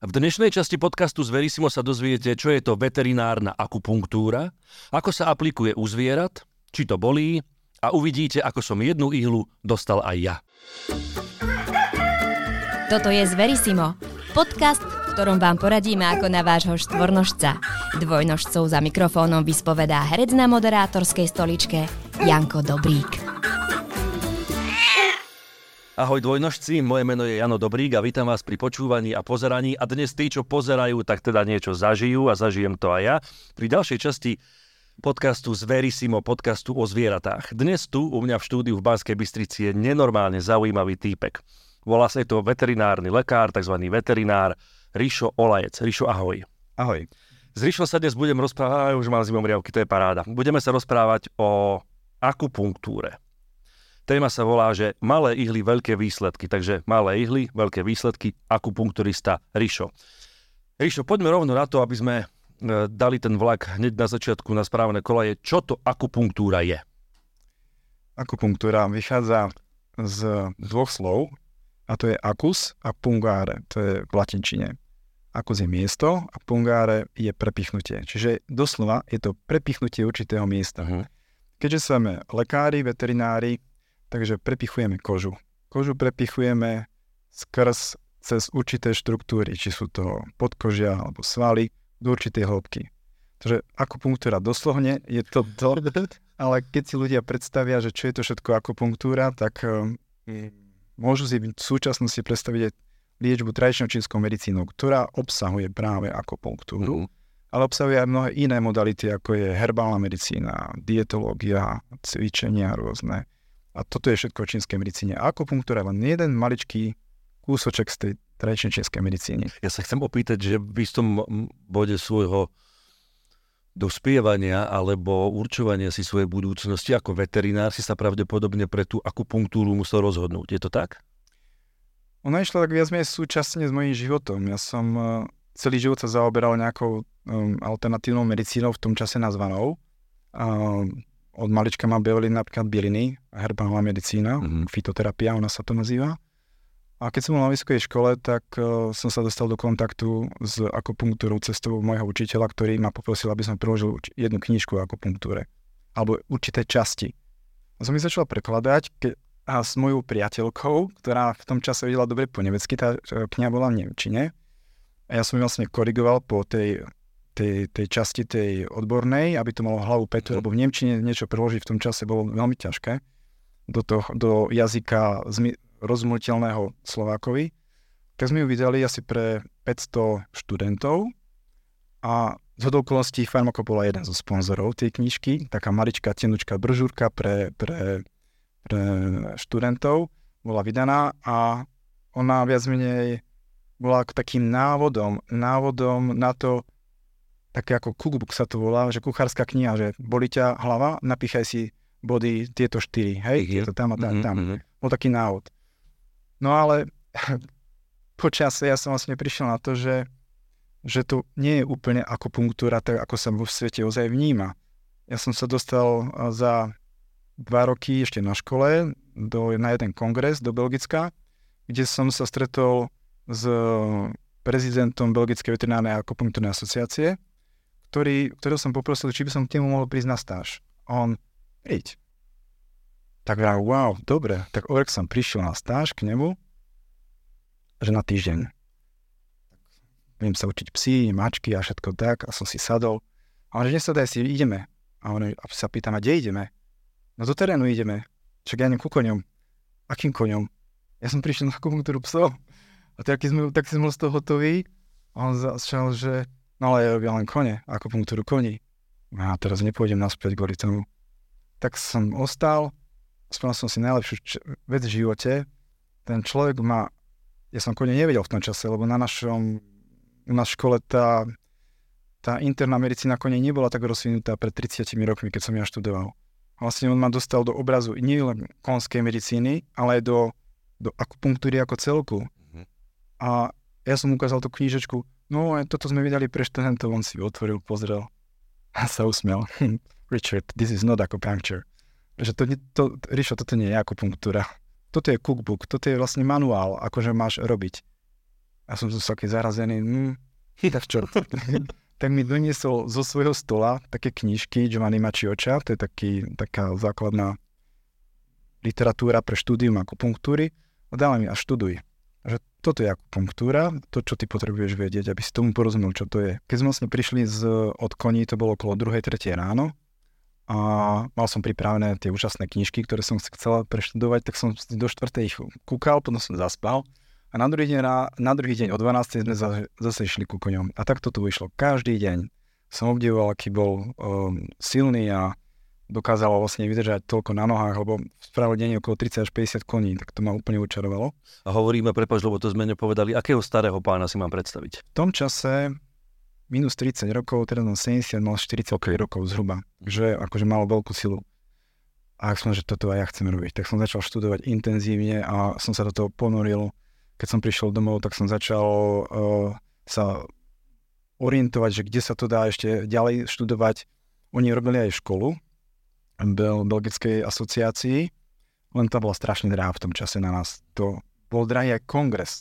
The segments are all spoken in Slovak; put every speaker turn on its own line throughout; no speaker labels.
V dnešnej časti podcastu z Verisimo sa dozviete, čo je to veterinárna akupunktúra, ako sa aplikuje u zvierat, či to bolí a uvidíte, ako som jednu ihlu dostal aj ja.
Toto je Zverisimo, podcast, v ktorom vám poradíme ako na vášho štvornožca. Dvojnožcov za mikrofónom vyspovedá herec na moderátorskej stoličke Janko Dobrík.
Ahoj dvojnožci, moje meno je Jano Dobrík a vítam vás pri počúvaní a pozeraní a dnes tí, čo pozerajú, tak teda niečo zažijú a zažijem to aj ja pri ďalšej časti podcastu z Verisimo, podcastu o zvieratách. Dnes tu u mňa v štúdiu v Banskej Bystrici je nenormálne zaujímavý týpek. Volá sa to veterinárny lekár, tzv. veterinár Rišo Olajec. Rišo, ahoj.
Ahoj.
S Rišom sa dnes budem rozprávať, už mám zimomriavky, to je paráda. Budeme sa rozprávať o akupunktúre. Téma sa volá, že malé ihly, veľké výsledky. Takže malé ihly, veľké výsledky, akupunkturista Rišo. Rišo, poďme rovno na to, aby sme e, dali ten vlak hneď na začiatku na správne kolaje. Čo to akupunktúra je?
Akupunktúra vychádza z dvoch slov, a to je akus a pungare, to je v latinčine. Akus je miesto a pungare je prepichnutie. Čiže doslova je to prepichnutie určitého miesta. Uh-huh. Keďže sme lekári, veterinári, Takže prepichujeme kožu. Kožu prepichujeme skrz cez určité štruktúry, či sú to podkožia alebo svaly, do určitej hĺbky. Takže akupunktúra doslovne je to to, ale keď si ľudia predstavia, že čo je to všetko akupunktúra, tak um, môžu si v súčasnosti predstaviť liečbu tradičnou čínskou medicínou, ktorá obsahuje práve akupunktúru, mm. ale obsahuje aj mnohé iné modality, ako je herbálna medicína, dietológia, cvičenia rôzne, a toto je všetko v čínskej medicíne. A akupunktúra len jeden maličký kúsoček z tej tradičnej čínskej medicíny.
Ja sa chcem opýtať, že v istom bode svojho dospievania alebo určovania si svojej budúcnosti ako veterinár si sa pravdepodobne pre tú akupunktúru musel rozhodnúť. Je to tak?
Ona išla tak viac menej súčasne s mojím životom. Ja som e, celý život sa zaoberal nejakou um, alternatívnou medicínou v tom čase nazvanou. Um, od malička ma bavili napríklad bieliny, herbálna medicína, mm-hmm. fitoterapia, ona sa to nazýva. A keď som bol na vysokej škole, tak uh, som sa dostal do kontaktu s akupunktúrou cestou môjho učiteľa, ktorý ma poprosil, aby som preložil jednu knižku o akupunktúre. Alebo určité časti. A som ich začal prekladať ke, a s mojou priateľkou, ktorá v tom čase vedela dobre po nemecky, tá e, kniha bola v Nemčine. A ja som ju vlastne korigoval po tej tej, tej časti tej odbornej, aby to malo hlavu petu, mhm. lebo v Nemčine niečo preložiť v tom čase bolo veľmi ťažké do, to, do jazyka zmi, rozumiteľného Slovákovi. Tak sme ju vydali asi pre 500 študentov a z okolností Farmako bola jeden zo sponzorov tej knižky, taká maličká tenučká bržúrka pre, pre, pre študentov bola vydaná a ona viac menej bola takým návodom, návodom na to, také ako cookbook sa to volá, že kuchárska kniha, že boli ťa hlava, napíchaj si body tieto štyri, hej, mm-hmm. to tam a tam, tam. Mm-hmm. Bol taký návod. No ale počase ja som vlastne prišiel na to, že, že to nie je úplne akupunktúra, tak ako sa vo svete ozaj vníma. Ja som sa dostal za dva roky ešte na škole do, na jeden kongres do Belgicka, kde som sa stretol s prezidentom Belgickej veterinárnej akupunktúrnej asociácie ktorý, ktorého som poprosil, či by som k nemu mohol prísť na stáž. On, príď. Tak ja, wow, dobre. Tak orek som prišiel na stáž k nemu, že na týždeň. Viem sa učiť psi, mačky a všetko tak. A som si sadol. A on, že nesadaj si, ideme. A on a sa pýtam, a kde ideme? No do terénu ideme. Čak ja ku koňom. Akým koňom? Ja som prišiel na akupunktúru psov. A tak, sme, tak sme z toho hotový. A on začal, že No ale ja robia len kone, akupunktúru koní. A teraz nepôjdem naspäť kvôli tomu. Tak som ostal, spravil som si najlepšiu č- vec v živote. Ten človek ma, ja som kone nevedel v tom čase, lebo na našom, v škole tá, tá interná medicína kone nebola tak rozvinutá pred 30 rokmi, keď som ja študoval. Vlastne on ma dostal do obrazu nie len konskej medicíny, ale aj do, do akupunktúry ako celku. Mm-hmm. A ja som ukázal tú knížečku, No, aj toto sme videli pre študentov, on si otvoril, pozrel a sa usmiel. Richard, this is not acupuncture. Že to, to, Rišo, toto nie je akupunktúra. Toto je cookbook, toto je vlastne manuál, akože máš robiť. A som taký zarazený, hm, tak čo? tak mi doniesol zo svojho stola také knižky Giovanni Macioča, to je taký, taká základná literatúra pre štúdium akupunktúry a dáva mi a študuj. Že toto je akupunktúra, to, čo ty potrebuješ vedieť, aby si tomu porozumel, čo to je. Keď sme vlastne prišli z, od koní, to bolo okolo 2. 3. ráno a mal som pripravené tie úžasné knižky, ktoré som chcel preštudovať, tak som do 4. ich kúkal, potom som zaspal a na druhý deň, na druhý deň o 12. sme zase išli ku koňom. A takto to vyšlo. Každý deň som obdivoval, aký bol um, silný a dokázalo vlastne vydržať toľko na nohách, lebo spravil deň okolo 30 až 50 koní, tak to ma úplne učarovalo.
A hovoríme, prepač, lebo to sme nepovedali, akého starého pána si mám predstaviť?
V tom čase minus 30 rokov, teda 70, mal 40 okay. rokov zhruba, že akože mal veľkú silu. A ak som, že toto aj ja chcem robiť, tak som začal študovať intenzívne a som sa do toho ponoril. Keď som prišiel domov, tak som začal uh, sa orientovať, že kde sa to dá ešte ďalej študovať. Oni robili aj školu, bel, belgickej asociácii, len to bola strašne drahá v tom čase na nás. To bol drahý aj kongres.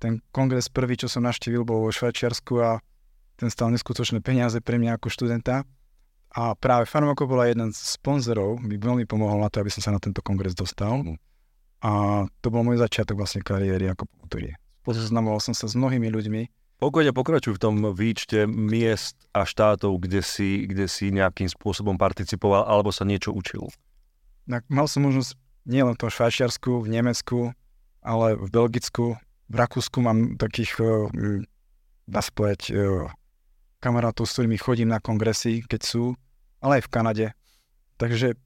Ten kongres prvý, čo som naštívil, bol vo Švajčiarsku a ten stal neskutočné peniaze pre mňa ako študenta. A práve Farmako bola jeden z sponzorov, mi veľmi pomohol na to, aby som sa na tento kongres dostal. Mhm. A to bol môj začiatok vlastne kariéry ako kultúrie. Poznamoval som sa s mnohými ľuďmi,
Pokojne pokračuj v tom výčte miest a štátov, kde si, kde si nejakým spôsobom participoval alebo sa niečo učil.
Tak mal som možnosť nielen v Švajčiarsku, v Nemecku, ale v Belgicku, v Rakúsku mám takých, eh, dá sa povedať, eh, kamarátov, s ktorými chodím na kongresy, keď sú, ale aj v Kanade. Takže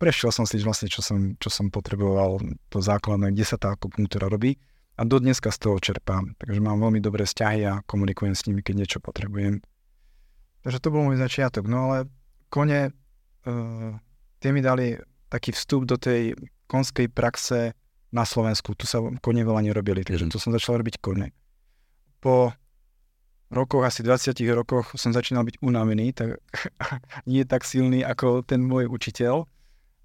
prešiel som si vlastne, čo som, čo som potreboval, to základné, kde sa tá akupunktúra robí a do dneska z toho čerpám. Takže mám veľmi dobré vzťahy a komunikujem s nimi, keď niečo potrebujem. Takže to bol môj začiatok. No ale kone, uh, tie mi dali taký vstup do tej konskej praxe na Slovensku. Tu sa kone veľa nerobili, takže to som začal robiť kone. Po rokoch, asi 20 rokoch som začínal byť unavený, tak nie tak silný ako ten môj učiteľ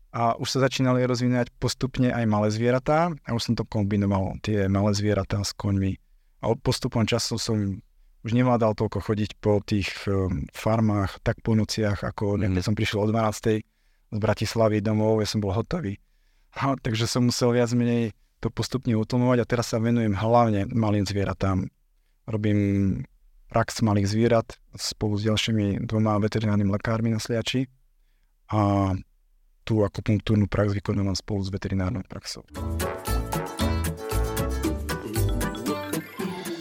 a už sa začínali rozvíjať postupne aj malé zvieratá a už som to kombinoval, tie malé zvieratá s koňmi. A postupom času som už nevládal toľko chodiť po tých um, farmách tak po nociach, ako mm. keď som prišiel o 12. z Bratislavy domov, ja som bol hotový. A, takže som musel viac menej to postupne utlmovať a teraz sa venujem hlavne malým zvieratám. Robím prax malých zvierat spolu s ďalšími dvoma veterinárnymi lekármi na Sliači a tú akupunktúrnu prax vykonávam spolu s veterinárnou praxou.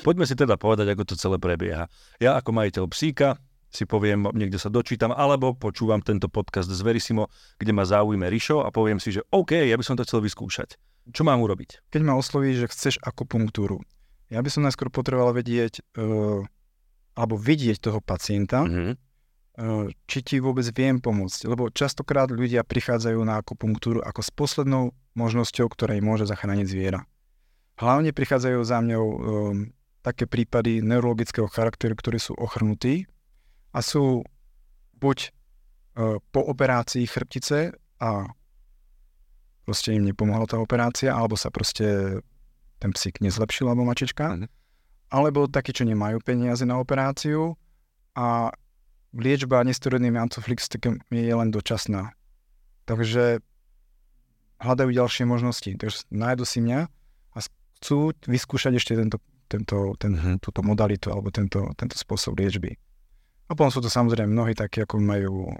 Poďme si teda povedať, ako to celé prebieha. Ja ako majiteľ psíka si poviem, niekde sa dočítam, alebo počúvam tento podcast z Verisimo, kde ma zaujíme Rišo a poviem si, že OK, ja by som to chcel vyskúšať. Čo mám urobiť?
Keď ma oslovíš, že chceš akupunktúru, ja by som najskôr potreboval vedieť, uh, alebo vidieť toho pacienta, mm-hmm či ti vôbec viem pomôcť. Lebo častokrát ľudia prichádzajú na akupunktúru ako s poslednou možnosťou, ktorá im môže zachrániť zviera. Hlavne prichádzajú za mňou um, také prípady neurologického charakteru, ktorí sú ochrnutí a sú buď uh, po operácii chrbtice a proste im nepomohla tá operácia, alebo sa proste ten psík nezlepšil, alebo mačička, mhm. alebo takí, čo nemajú peniaze na operáciu a liečba nesteroidným antoflixtikom je len dočasná. Takže hľadajú ďalšie možnosti. Takže nájdu si mňa a chcú vyskúšať ešte tento, tento, ten, mhm. túto modalitu alebo tento, tento spôsob liečby. A potom sú to samozrejme mnohí takí, ako majú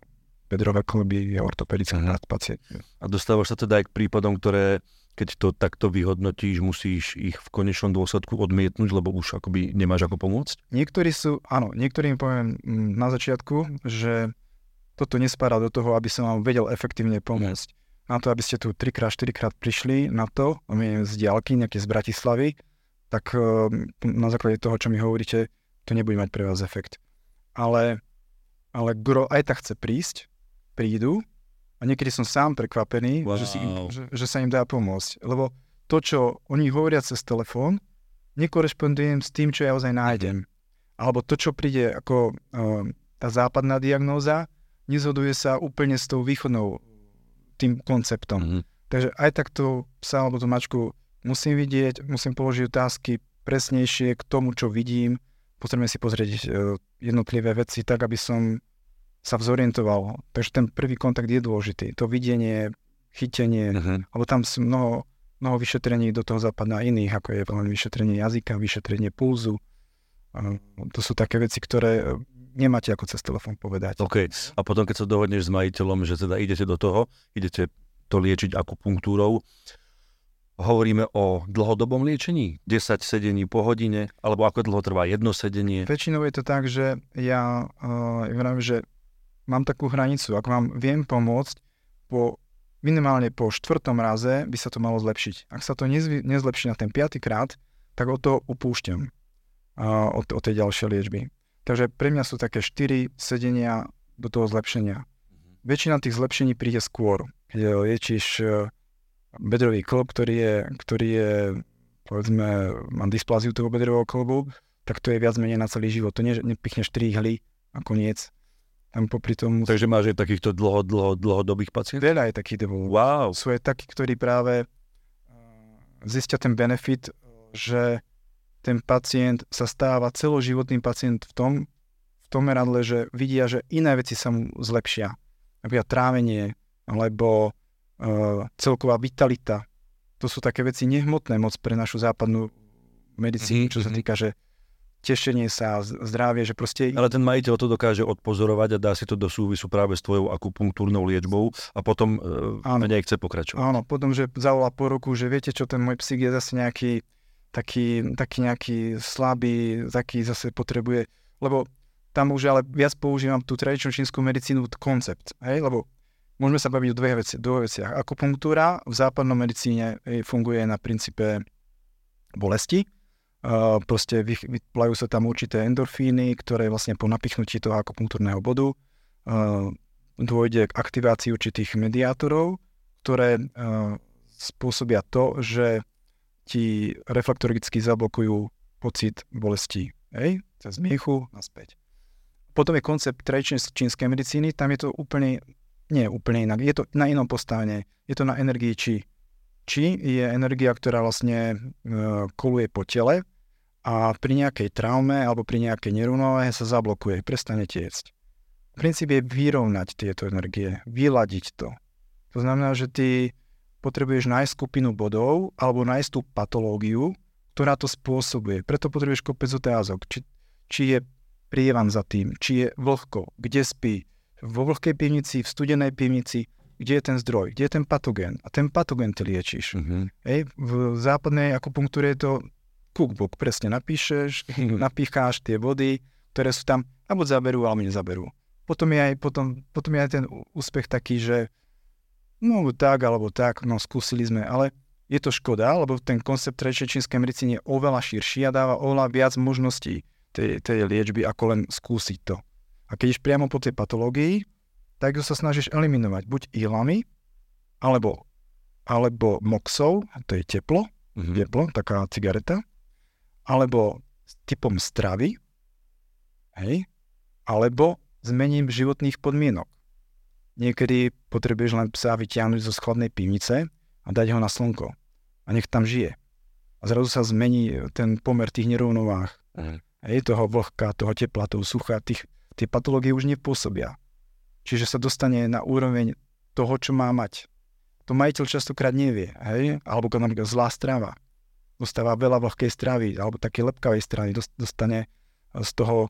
bedrové kolby a ortopedické uh-huh. pacienti.
A dostávaš sa teda aj k prípadom, ktoré keď to takto vyhodnotíš, musíš ich v konečnom dôsledku odmietnúť, lebo už akoby nemáš ako pomôcť?
Niektorí sú, áno, niektorým poviem mm, na začiatku, že toto nespadá do toho, aby som vám vedel efektívne pomôcť. Na to, aby ste tu 3 4 krát prišli na to, my z diálky, nejaké z Bratislavy, tak eh, na základe toho, čo mi hovoríte, to nebude mať pre vás efekt. Ale, ale gro aj tak chce prísť, prídu, a niekedy som sám prekvapený, wow. že, si im, že, že sa im dá pomôcť. Lebo to, čo oni hovoria cez telefón, nekorešpondujem s tým, čo ja ozaj nájdem. Alebo to, čo príde ako uh, tá západná diagnóza, nezhoduje sa úplne s tou východnou tým konceptom. Mm-hmm. Takže aj takto sa alebo tú mačku musím vidieť, musím položiť otázky, presnejšie k tomu, čo vidím. Potrebujeme si pozrieť e, jednotlivé veci tak, aby som sa vzorientoval. Takže ten prvý kontakt je dôležitý. To videnie, chytenie, uh-huh. lebo tam sú mnoho, mnoho vyšetrení do toho zapadá iných, ako je vyšetrenie jazyka, vyšetrenie pulzu. To sú také veci, ktoré e, nemáte ako cez telefón povedať.
OK. A potom, keď sa dohodneš s majiteľom, že teda idete do toho, idete to liečiť akupunktúrou, hovoríme o dlhodobom liečení? 10 sedení po hodine? Alebo ako dlho trvá jedno sedenie?
Väčšinou je to tak, že ja, uh, ja že mám takú hranicu. Ak vám viem pomôcť, po, minimálne po štvrtom raze by sa to malo zlepšiť. Ak sa to nezvi, nezlepší na ten piatý krát, tak o to upúšťam. Uh, od, od tej ďalšej liečby. Takže pre mňa sú také 4 sedenia do toho zlepšenia. Mhm. Väčšina tých zlepšení príde skôr. Keď liečíš bedrový klb, ktorý je, ktorý je povedzme, mám dyspláziu toho bedrového klbu, tak to je viac menej na celý život. To nie, nepichneš 3 ihly a koniec. Tam popri tom...
Takže máš aj takýchto dlho, dlho, dlhodobých pacientov?
Veľa je takých.
Wow.
Sú aj takí, ktorí práve zistia ten benefit, že ten pacient sa stáva celoživotným pacient v tom, v tom meradle, že vidia, že iné veci sa mu zlepšia. Napríklad trávenie, alebo uh, celková vitalita. To sú také veci nehmotné moc pre našu západnú medicínu, mm-hmm. čo sa mhm. týka, že tešenie sa, zdravie, že proste...
Ale ten majiteľ to dokáže odpozorovať a dá si to do súvisu práve s tvojou akupunktúrnou liečbou a potom áno, menej chce pokračovať.
Áno, potom, že zavolá po roku, že viete čo, ten môj psík je zase nejaký taký, taký nejaký slabý, taký zase potrebuje, lebo tam už ale viac používam tú tradičnú čínsku medicínu koncept, hej, lebo Môžeme sa baviť o dve veci, dvoch veciach. Akupunktúra v západnom medicíne funguje na princípe bolesti. Proste vyplajú sa tam určité endorfíny, ktoré vlastne po napichnutí toho akupunktúrneho bodu uh, dôjde k aktivácii určitých mediátorov, ktoré uh, spôsobia to, že ti reflektoricky zablokujú pocit bolesti. Hej? Cez miechu naspäť. Potom je koncept tradičnej čínskej medicíny, tam je to úplne nie úplne inak. Je to na inom postavení. Je to na energii či. Či je energia, ktorá vlastne e, koluje po tele a pri nejakej traume alebo pri nejakej nerovnováhe sa zablokuje, prestane tiecť. Princíp je vyrovnať tieto energie, vyladiť to. To znamená, že ty potrebuješ nájsť skupinu bodov alebo nájsť tú patológiu, ktorá to spôsobuje. Preto potrebuješ kopec otázok. Či, či je prievan za tým, či je vlhko, kde spí, vo vlhkej pivnici, v studenej pivnici, kde je ten zdroj, kde je ten patogén. A ten patogén ty liečíš. Uh-huh. Hej, v západnej akupunktúre je to cookbook, presne napíšeš, uh-huh. napícháš tie body, ktoré sú tam a buď zaberú, alebo nezaberú. Potom je aj, potom, potom je aj ten úspech taký, že no tak alebo tak, no skúsili sme, ale je to škoda, lebo ten koncept tradičnej čínskej medicíny je oveľa širší a dáva oveľa viac možností tej, tej liečby, ako len skúsiť to. A keď iš priamo po tej patológii, tak ju sa snažíš eliminovať buď ílami, alebo, alebo moxou, to je teplo, mm-hmm. teplo, taká cigareta, alebo typom stravy, hej, alebo zmením životných podmienok. Niekedy potrebuješ len psa vyťahnuť zo schladnej pivnice a dať ho na slnko. A nech tam žije. A zrazu sa zmení ten pomer tých nerovnováh. Mm. Hej, toho vlhka, toho tepla, toho sucha, tých, tie patológie už nepôsobia. Čiže sa dostane na úroveň toho, čo má mať. To majiteľ častokrát nevie, hej? alebo keď napríklad zlá strava. Dostáva veľa vlhkej stravy, alebo také lepkavej strany, dostane z toho e,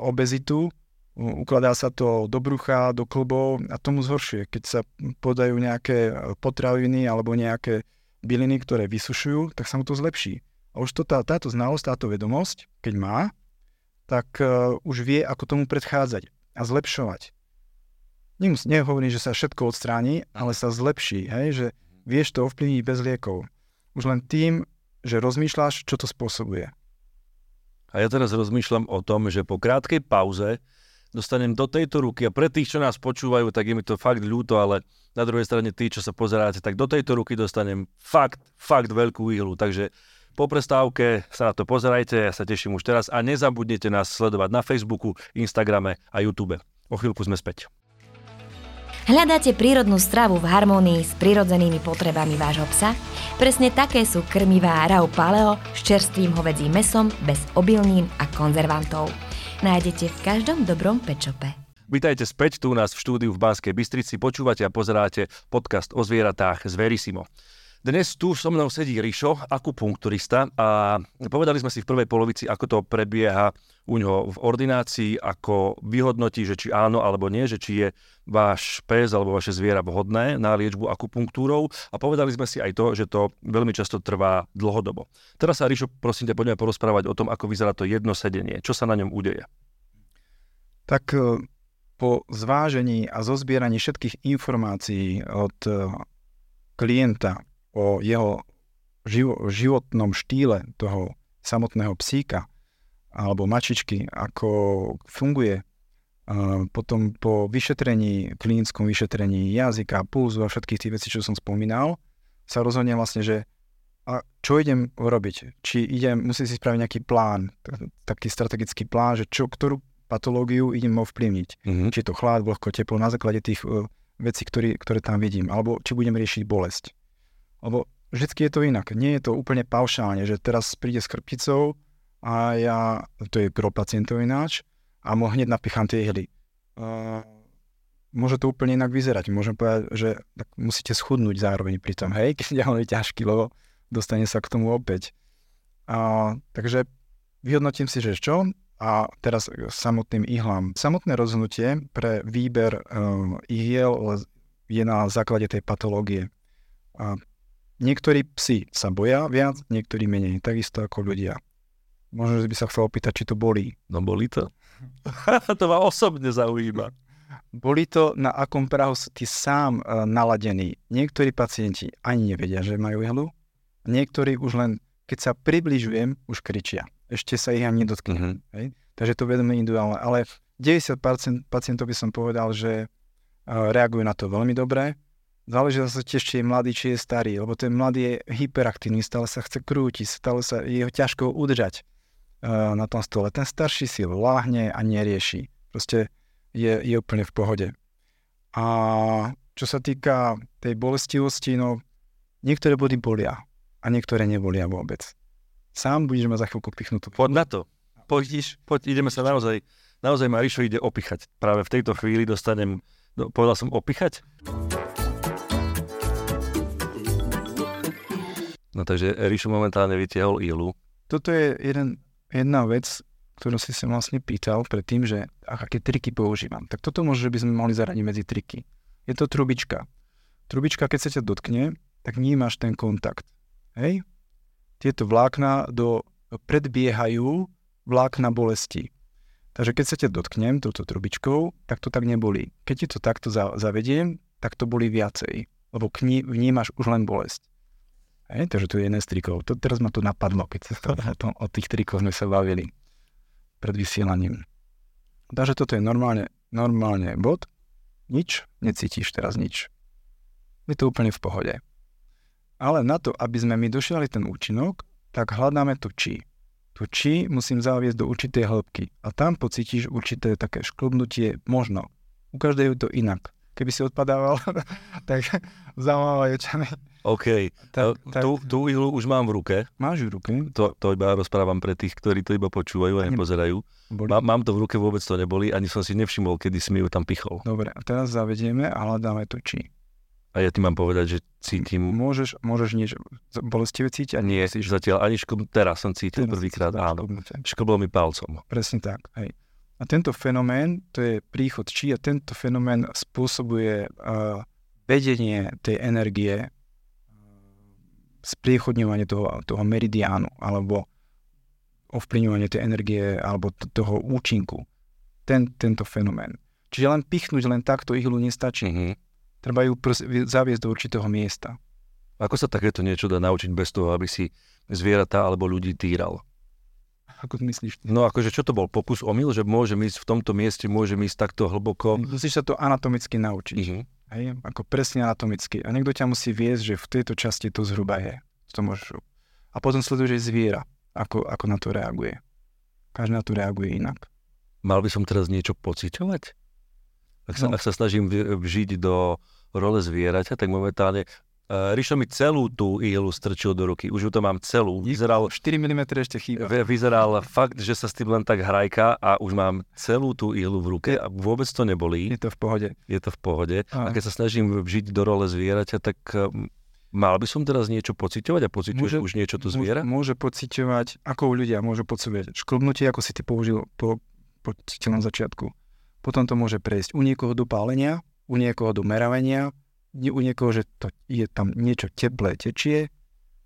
obezitu, ukladá sa to do brucha, do klbov a tomu zhoršuje. Keď sa podajú nejaké e, potraviny alebo nejaké byliny, ktoré vysušujú, tak sa mu to zlepší. A už to tá, táto znalosť, táto vedomosť, keď má, tak už vie, ako tomu predchádzať a zlepšovať. Nemus, nehovorím, že sa všetko odstráni, ale sa zlepší, hej, že vieš to ovplyvniť bez liekov. Už len tým, že rozmýšľaš, čo to spôsobuje.
A ja teraz rozmýšľam o tom, že po krátkej pauze dostanem do tejto ruky a pre tých, čo nás počúvajú, tak je mi to fakt ľúto, ale na druhej strane tí, čo sa pozeráte, tak do tejto ruky dostanem fakt, fakt veľkú ihlu. Takže po prestávke sa na to pozerajte, ja sa teším už teraz a nezabudnite nás sledovať na Facebooku, Instagrame a YouTube. O chvíľku sme späť.
Hľadáte prírodnú stravu v harmónii s prirodzenými potrebami vášho psa? Presne také sú krmivá Rau Paleo s čerstvým hovedzím mesom, bez obilnín a konzervantov. Nájdete v každom dobrom pečope.
Vítajte späť tu u nás v štúdiu v Banskej Bystrici. Počúvate a pozeráte podcast o zvieratách z Verisimo. Dnes tu so mnou sedí Rišo, akupunkturista a povedali sme si v prvej polovici, ako to prebieha u ňoho v ordinácii, ako vyhodnotí, že či áno alebo nie, že či je váš pes alebo vaše zviera vhodné na liečbu akupunktúrou a povedali sme si aj to, že to veľmi často trvá dlhodobo. Teraz sa, Rišo, prosím ťa, poďme porozprávať o tom, ako vyzerá to jedno sedenie. Čo sa na ňom udeje?
Tak e, po zvážení a zozbieraní všetkých informácií od e, klienta o jeho živo, životnom štýle toho samotného psíka alebo mačičky, ako funguje potom po vyšetrení, klinickom vyšetrení jazyka, pulzu a všetkých tých vecí, čo som spomínal, sa rozhodne vlastne, že a čo idem robiť? Či idem, musím si spraviť nejaký plán, taký strategický plán, že čo, ktorú patológiu idem ovplyvniť. Mm-hmm. Či je to chlad, vlhko, teplo, na základe tých uh, vecí, ktorý, ktoré tam vidím. Alebo či budem riešiť bolesť. Lebo vždy je to inak. Nie je to úplne paušálne, že teraz príde s krpicou a ja, to je pro pacientov ináč, a mu hneď napichám tie ihly. Môže to úplne inak vyzerať. Môžem povedať, že tak musíte schudnúť zároveň pri tom, hej, keď je ťažký, lebo dostane sa k tomu opäť. A, takže vyhodnotím si, že čo a teraz samotným ihlám. Samotné rozhodnutie pre výber uh, ihiel je na základe tej patológie. A Niektorí psi sa boja viac, niektorí menej, takisto ako ľudia. Možno, že by sa chcel opýtať, či to bolí.
No bolí to. to ma osobne zaujíma.
Boli to, na akom prahu ty sám uh, naladený. Niektorí pacienti ani nevedia, že majú ihlu. Niektorí už len, keď sa približujem, už kričia. Ešte sa ich ani nedotknem. Mm-hmm. Takže to vedome individuálne. Ale 90% pacientov by som povedal, že uh, reagujú na to veľmi dobre Záleží zase tiež, či je mladý, či je starý, lebo ten mladý je hyperaktívny, stále sa chce krútiť, stále sa je ho ťažko udržať uh, na tom stole. Ten starší si láhne a nerieši. Proste je, je úplne v pohode. A čo sa týka tej bolestivosti, no niektoré body bolia a niektoré nebolia vôbec. Sám budeš ma za chvíľku pichnúť.
Poď na to. Poď, poď, ideme sa naozaj, naozaj Marišo ide opichať. Práve v tejto chvíli dostanem, no, povedal som opichať? No takže Ríšo momentálne vytiahol ilu.
Toto je jeden, jedna vec, ktorú si sa vlastne pýtal predtým, že aké triky používam. Tak toto môže, že by sme mali zaradiť medzi triky. Je to trubička. Trubička, keď sa ťa dotkne, tak vnímaš ten kontakt. Hej? Tieto vlákna do, predbiehajú vlákna bolesti. Takže keď sa ťa dotknem touto trubičkou, tak to tak nebolí. Keď ti to takto zavediem, tak to boli viacej, lebo vnímaš už len bolesť. Hej, takže tu je jeden z trikov. To, teraz ma to napadlo, keď sa to, to, o tých trikoch sme sa bavili pred vysielaním. Takže toto je normálne, normálne bod. Nič, necítiš teraz nič. Je to úplne v pohode. Ale na to, aby sme my došiali ten účinok, tak hľadáme to či. To či musím zaviesť do určitej hĺbky. A tam pocítiš určité také šklbnutie, možno. U každého je to inak. Keby si odpadával, tak zamávajú očami
OK. Tak, tak... Tú, tú ihlu už mám v ruke.
Máš v ruke?
To, to iba rozprávam pre tých, ktorí to iba počúvajú a nepozerajú. Má, mám to v ruke, vôbec to neboli, ani som si nevšimol, kedy si mi ju tam pichol.
Dobre, a teraz zavedieme a hľadáme to či.
A ja ti mám povedať, že cítim...
Môžeš, môžeš niečo bolestivé cítiť?
A Nie, cítiš? zatiaľ ani škob... Teraz som cítil prvýkrát, áno. Škoblo mi palcom.
Presne tak, hej. A tento fenomén, to je príchod či a tento fenomén spôsobuje uh, vedenie tej energie spriechodňovanie toho, toho meridiánu alebo ovplyvňovanie tej energie alebo t- toho účinku. Ten, tento fenomén. Čiže len pichnúť len takto ihlu nestačí. Mm-hmm. Treba ju prs- zaviesť do určitého miesta.
Ako sa takéto niečo dá naučiť bez toho, aby si zvieratá alebo ľudí týral?
Ako myslíš?
No akože čo to bol? Pokus omyl, že môžem ísť v tomto mieste, môžem ísť takto hlboko?
Musíš sa to anatomicky naučiť. Mm-hmm. Hej, ako presne anatomicky. A niekto ťa musí viesť, že v tejto časti to zhruba je. To môžeš... A potom sleduješ zviera, ako, ako na to reaguje. Každý na to reaguje inak.
Mal by som teraz niečo pociťovať? Ak sa,
No.
ak sa snažím vžiť do role zvieraťa, tak momentálne Rišo mi celú tú ihlu strčil do ruky. Už ju to mám celú. Vyzeral,
4 mm ešte chýba.
vy- vyzeral fakt, že sa s tým len tak hrajka a už mám celú tú ihlu v ruke a vôbec to nebolí.
Je to v pohode.
Je to v pohode. A
A-
keď sa snažím vžiť do role zvieraťa, tak um, mal by som teraz niečo pociťovať a pociťuješ
Môže-
už niečo to
Môže-
zviera?
Môže pociťovať, ako ľudia môžu pociťovať šklbnutie, ako si ty použil, po, na začiatku. Potom to môže prejsť u niekoho do pálenia, u niekoho do meravenia, u niekoho, že to je tam niečo teplé tečie,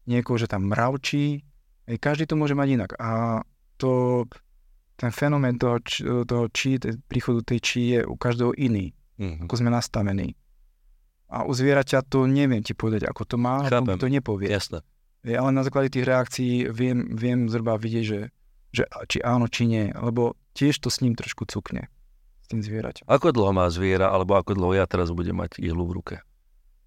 niekoho, že tam mravčí. Ej, každý to môže mať inak. A to, ten fenomén toho, toho či, tej- príchodu tej či je u každého iný,
Mhm.
ako sme nastavení. A u zvieraťa to neviem ti povedať, ako to má,
Chápem.
to nepovie.
Jasné.
Je, ale na základe tých reakcií viem, viem zhruba vidieť, že, že či áno, či nie, lebo tiež to s ním trošku cukne, s tým zvieraťom.
Ako dlho má zviera, alebo ako dlho ja teraz budem mať ihlu v ruke?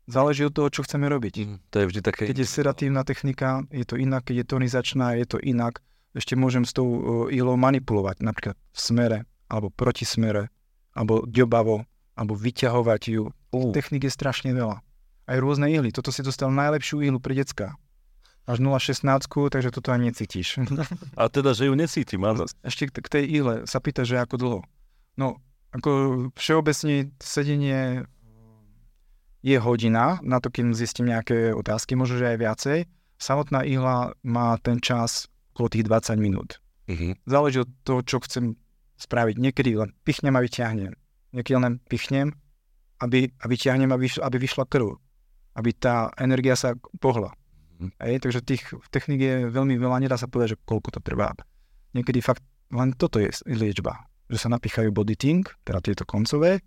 Záleží od toho, čo chceme robiť.
Mhm. To je vždy také...
Keď je sedatívna technika, je to inak, keď je tonizačná, je to inak. Ešte môžem s tou uh, ihlou manipulovať, napríklad v smere, alebo proti smere, alebo ďobavo, alebo vyťahovať ju.
Uh,
Technik je strašne veľa. Aj rôzne ihly. Toto si dostal najlepšiu ihlu pre decka. Až 0,16, takže toto ani necítiš.
a teda, že ju necítim, áno.
Ešte k, k tej ihle sa pýta, že ako dlho. No, ako všeobecne sedenie je hodina, na to, kým zistím nejaké otázky, možno, že aj viacej. Samotná ihla má ten čas okolo tých 20 minút.
Mhm.
Záleží od toho, čo chcem spraviť. Niekedy len pichnem a vyťahnem. Niekedy len pichnem aby, a vyťahnem, aby, aby vyšla krv. Aby tá energia sa pohla.
Mhm.
Hej, takže tých techník je veľmi veľa, nedá sa povedať, že koľko to trvá. Niekedy fakt len toto je liečba. Že sa napichajú bodyting, teda tieto koncové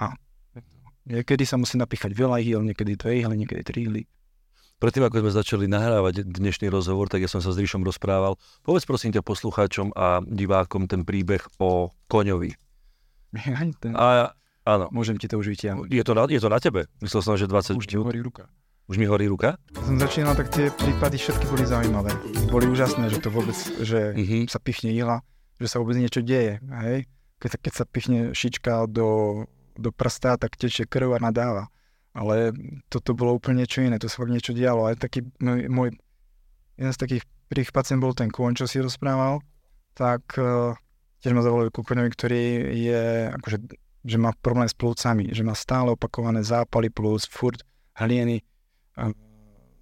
a niekedy sa musí napíchať veľa ihel, niekedy dve ihly, niekedy tri ihly.
Predtým, ako sme začali nahrávať dnešný rozhovor, tak ja som sa s Ríšom rozprával. Povedz prosím ťa poslucháčom a divákom ten príbeh o koňovi.
Ten-
A áno,
Môžem ti to už vytiahnuť.
je to na, je to na tebe. Myslel som, že 20
Už
minút.
horí ruka.
Už mi horí ruka?
Som začínal, tak tie prípady všetky boli zaujímavé. Boli úžasné, že to vôbec, že
Mhm.
sa pichne ihla, že sa vôbec niečo deje. Hej? Keď, keď sa pichne šička do, do prsta, tak tečie krv a nadáva. Ale toto bolo úplne niečo iné, to sa fakt niečo dialo. Ale taký môj, môj jeden z takých prvých pacient bol ten kôň, čo si rozprával, tak uh, tiež ma zavolali ku koňovi, ktorý je akože, že má problém s plúcami, že má stále opakované zápaly plúc, furt hlieny uh,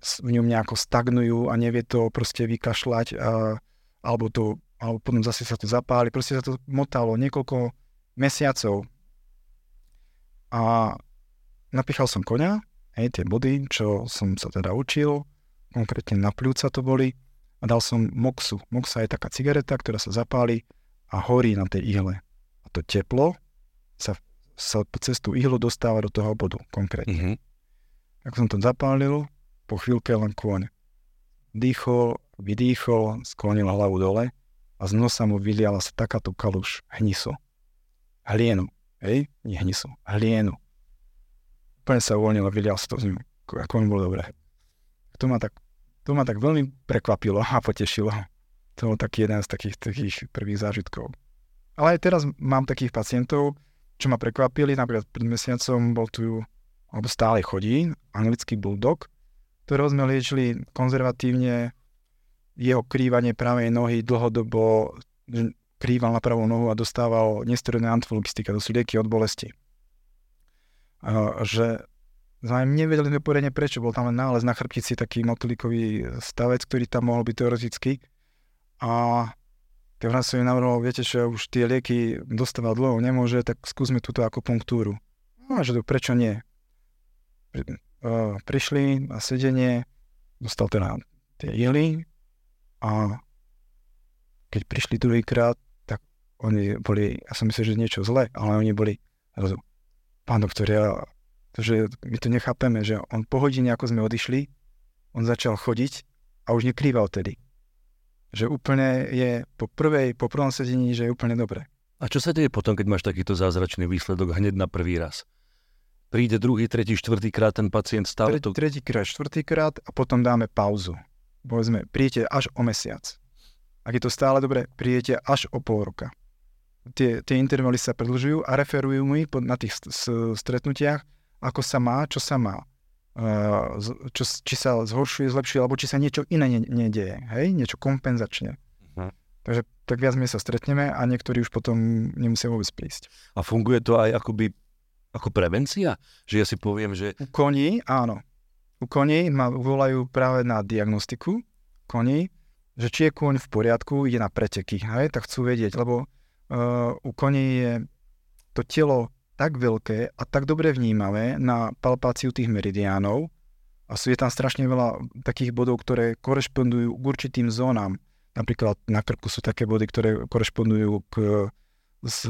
v ňom nejako stagnujú a nevie to proste vykašľať a, alebo to alebo potom zase sa to zapáli, proste sa to motalo niekoľko mesiacov. A napichal som koňa, hej, tie body, čo som sa teda učil, konkrétne na pľúca to boli, a dal som moxu. Moxa je taká cigareta, ktorá sa zapáli a horí na tej ihle. A to teplo sa, sa cez tú ihlu dostáva do toho bodu konkrétne.
Mhm.
Ako som to zapálil, po chvíľke len kôň. Dýchol, vydýchol, sklonil hlavu dole a z nosa mu vyliala sa takáto kaluš hnisu. Hlienu. Hej? Nie hnisu. Hlienu. Úplne sa uvoľnil a vylial sa to z ňu. Ako, mu bolo dobré. To ma tak, to ma tak veľmi prekvapilo a potešilo. To bol taký jeden z takých, takých prvých zážitkov. Ale aj teraz mám takých pacientov, čo ma prekvapili. Napríklad pred mesiacom bol tu alebo stále chodí, anglický bulldog, ktorého sme liečili konzervatívne jeho krývanie pravej nohy dlhodobo krýval na pravú nohu a dostával nesteroidné antiflogistika, to sú lieky od bolesti. Že sme nevedeli sme poriadne prečo, bol tam len nález na chrbtici taký motolikový stavec, ktorý tam mohol byť teoretický. A keď som im navrhol, viete, že už tie lieky dostávať dlho nemôže, tak skúsme túto akupunktúru. No a že to prečo nie? Pri- uh, prišli na sedenie, dostal teda tie ihly a keď prišli druhýkrát, oni boli, ja som myslel, že niečo zle, ale oni boli, pán doktor, ja, že my to nechápeme, že on po hodine, ako sme odišli, on začal chodiť a už nekrýval tedy. Že úplne je po prvej, po prvom sedení, že je úplne dobre.
A čo sa deje potom, keď máš takýto zázračný výsledok hneď na prvý raz? Príde druhý, tretí, štvrtý krát ten pacient stále to...
tretíkrát, štvrtýkrát a potom dáme pauzu. Povedzme, príjete až o mesiac. Ak je to stále dobre, príjete až o pol roka. Tie, tie intervaly sa predlžujú a referujú mi na tých stretnutiach, ako sa má, čo sa má. Čo, či sa zhoršuje, zlepšuje, alebo či sa niečo iné ne, nedieje. Hej? Niečo kompenzačne. Uh-huh. Takže tak viac my sa stretneme a niektorí už potom nemusia vôbec prísť.
A funguje to aj akoby ako prevencia? Že ja si poviem, že...
U koní, áno. U koní ma volajú práve na diagnostiku koní, že či je kôň v poriadku, ide na preteky. Hej? Tak chcú vedieť, lebo u koní je to telo tak veľké a tak dobre vnímavé na palpáciu tých meridiánov a sú je tam strašne veľa takých bodov, ktoré korešpondujú k určitým zónam. Napríklad na krku sú také body, ktoré korešpondujú k s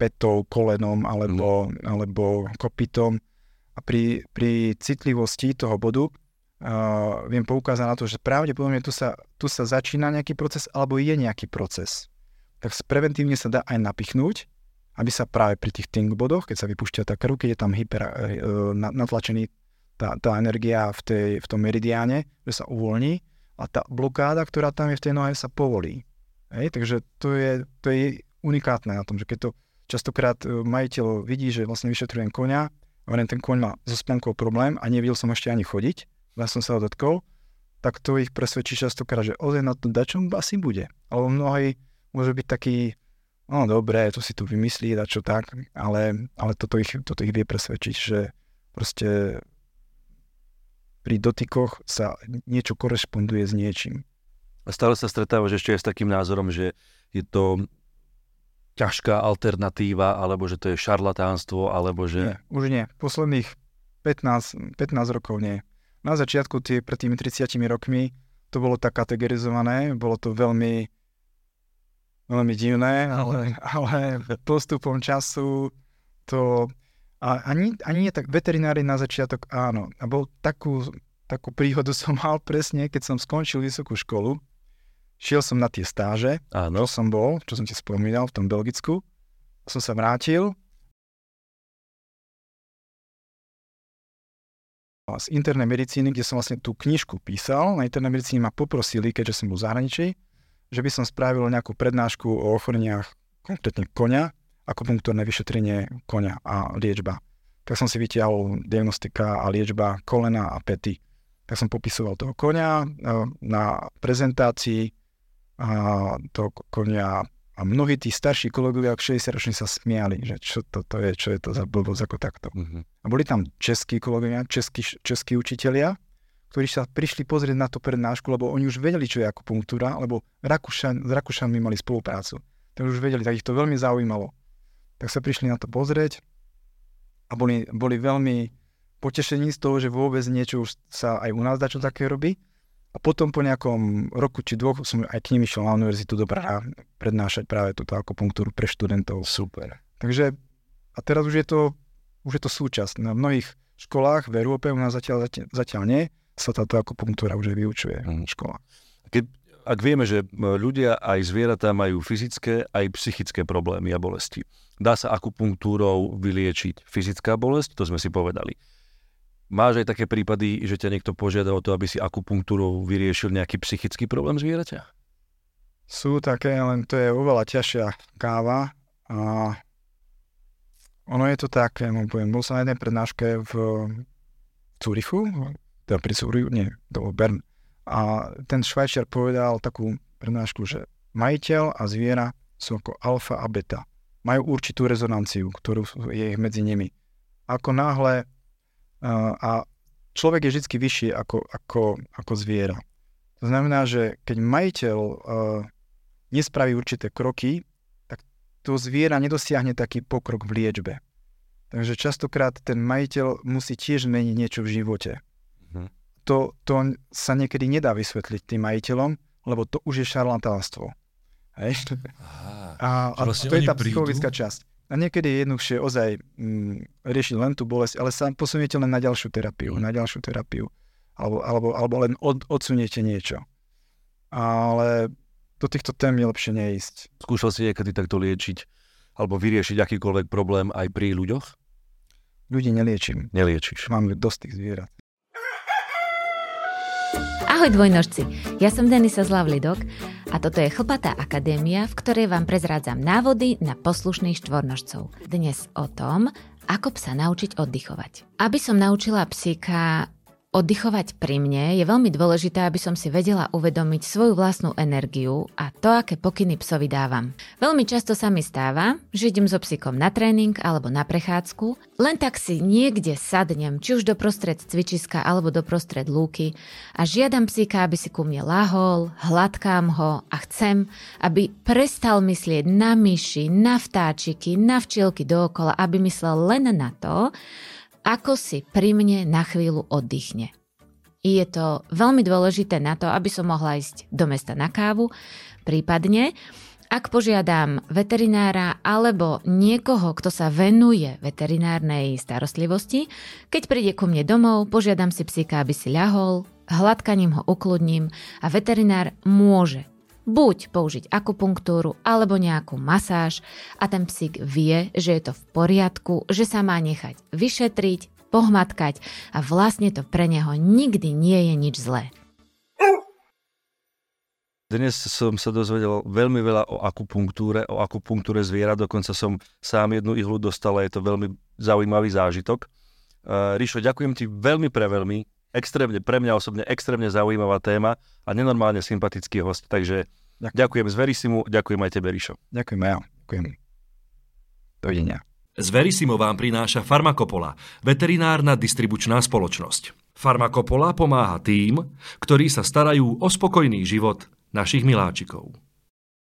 petou, kolenom alebo, mm. alebo kopytom. A pri, pri citlivosti toho bodu uh, viem poukázať na to, že pravdepodobne tu sa, tu sa začína nejaký proces alebo je nejaký proces. Tak preventívne sa dá aj napichnúť aby sa práve pri tých think bodoch, keď sa vypúšťa tá krv, keď je tam hyper, uh, natlačený tá, tá energia v, tej, v tom meridiáne, že sa uvoľní a tá blokáda, ktorá tam je v tej nohe, sa povolí. Hej, takže to je, to je unikátne na tom, že keď to častokrát e, majiteľ vidí, že vlastne vyšetrujem konia, len ten koň má so spánkou problém a nevidel som ešte ani chodiť, len som sa ho dotkol, tak to ich presvedčí častokrát, že ozaj na to dačom asi bude. Alebo mnohí môže byť taký no dobre, to si tu vymyslí, a čo tak, ale, ale toto, ich, toto ich vie presvedčiť, že proste pri dotykoch sa niečo korešponduje s niečím.
A stále sa stretávaš ešte aj s takým názorom, že je to ťažká alternatíva, alebo že to je šarlatánstvo, alebo že...
Nie, už nie. Posledných 15, 15 rokov nie. Na začiatku, tie, pred tými 30 rokmi, to bolo tak kategorizované, bolo to veľmi veľmi divné, ale, ale postupom času to... A ani, ani nie tak veterinári na začiatok áno. A bol takú, takú príhodu som mal presne, keď som skončil vysokú školu. Šiel som na tie stáže, áno. čo som bol, čo som ti spomínal v tom Belgicku. Som sa vrátil z internej medicíny, kde som vlastne tú knižku písal. Na internej medicíne ma poprosili, keďže som bol v zahraničí, že by som spravil nejakú prednášku o ochoreniach konkrétne konia, akupunktúrne vyšetrenie konia a liečba. Tak som si vytiahol diagnostika a liečba kolena a pety. Tak som popisoval toho konia e, na prezentácii a toho konia a mnohí tí starší kolegovia, 60 roční sa smiali, že čo to, to je, čo je to za blbosť ako takto. Uh-huh. A boli tam českí kolegovia, českí, českí učitelia, ktorí sa prišli pozrieť na to prednášku, lebo oni už vedeli, čo je akupunktúra, lebo Rakúšan, s Rakúšanmi mali spoluprácu. Tak už vedeli, tak ich to veľmi zaujímalo. Tak sa prišli na to pozrieť a boli, boli veľmi potešení z toho, že vôbec niečo už sa aj u nás dačo také robí. A potom po nejakom roku či dvoch som aj k ním išiel na univerzitu do Praha prednášať práve túto akupunktúru pre študentov.
Super.
Takže a teraz už je to, už je to súčasť. Na mnohých školách v Európe u nás zatiaľ, zatiaľ, zatiaľ nie, sa táto akupunktúra už aj vyučuje v školách.
Keď, ak vieme, že ľudia aj zvieratá majú fyzické aj psychické problémy a bolesti, dá sa akupunktúrou vyliečiť fyzická bolesť, to sme si povedali. Máš aj také prípady, že ťa niekto požiada o to, aby si akupunktúrou vyriešil nejaký psychický problém zvieraťa?
Sú také, len to je oveľa ťažšia káva a ono je to tak, ja poviem, bol som na jednej prednáške v Cúrichu, teda pri Súriu, nie, to Bern. A ten Švajčiar povedal takú prednášku, že majiteľ a zviera sú ako alfa a beta. Majú určitú rezonanciu, ktorú je medzi nimi. Ako náhle a človek je vždy vyšší ako, ako, ako zviera. To znamená, že keď majiteľ nespraví určité kroky, tak to zviera nedosiahne taký pokrok v liečbe. Takže častokrát ten majiteľ musí tiež meniť niečo v živote to, to sa niekedy nedá vysvetliť tým majiteľom, lebo to už je šarlatánstvo. Hej? a, a vlastne to je tá psychologická časť. A niekedy je jednoduchšie ozaj mm, riešiť len tú bolesť, ale sa posuniete len na ďalšiu terapiu, mm. na ďalšiu terapiu. Alebo, alebo, alebo len od, odsuniete niečo. Ale do týchto tém je lepšie neísť.
Skúšal si niekedy takto liečiť alebo vyriešiť akýkoľvek problém aj pri ľuďoch?
Ľudí neliečím.
Neliečíš.
Mám dosť tých zvierat.
Ahoj dvojnožci, ja som Denisa Zlavlidok a toto je Chlpatá akadémia, v ktorej vám prezrádzam návody na poslušných štvornožcov. Dnes o tom, ako psa naučiť oddychovať. Aby som naučila psíka oddychovať pri mne, je veľmi dôležité, aby som si vedela uvedomiť svoju vlastnú energiu a to, aké pokyny psovi dávam. Veľmi často sa mi stáva, že idem so psíkom na tréning alebo na prechádzku, len tak si niekde sadnem, či už do prostred cvičiska alebo do prostred lúky a žiadam psíka, aby si ku mne lahol, hladkám ho a chcem, aby prestal myslieť na myši, na vtáčiky, na včielky dookola, aby myslel len na to, ako si pri mne na chvíľu oddychne. Je to veľmi dôležité na to, aby som mohla ísť do mesta na kávu, prípadne ak požiadam veterinára alebo niekoho, kto sa venuje veterinárnej starostlivosti, keď príde ku mne domov, požiadam si psíka, aby si ľahol, hladkaním ho ukludním a veterinár môže buď použiť akupunktúru alebo nejakú masáž a ten psík vie, že je to v poriadku, že sa má nechať vyšetriť, pohmatkať a vlastne to pre neho nikdy nie je nič zlé.
Dnes som sa dozvedel veľmi veľa o akupunktúre, o akupunktúre zviera, dokonca som sám jednu ihlu dostal a je to veľmi zaujímavý zážitok. Uh, Ríšo, ďakujem ti veľmi pre veľmi, extrémne, pre mňa osobne extrémne zaujímavá téma a nenormálne sympatický host, takže Ďakujem. ďakujem z Verisimu, ďakujem aj tebe, Ríšo.
Ďakujem ja, ďakujem. Dovidenia.
Z Verisimo vám prináša Farmakopola, veterinárna distribučná spoločnosť. Farmakopola pomáha tým, ktorí sa starajú o spokojný život našich miláčikov.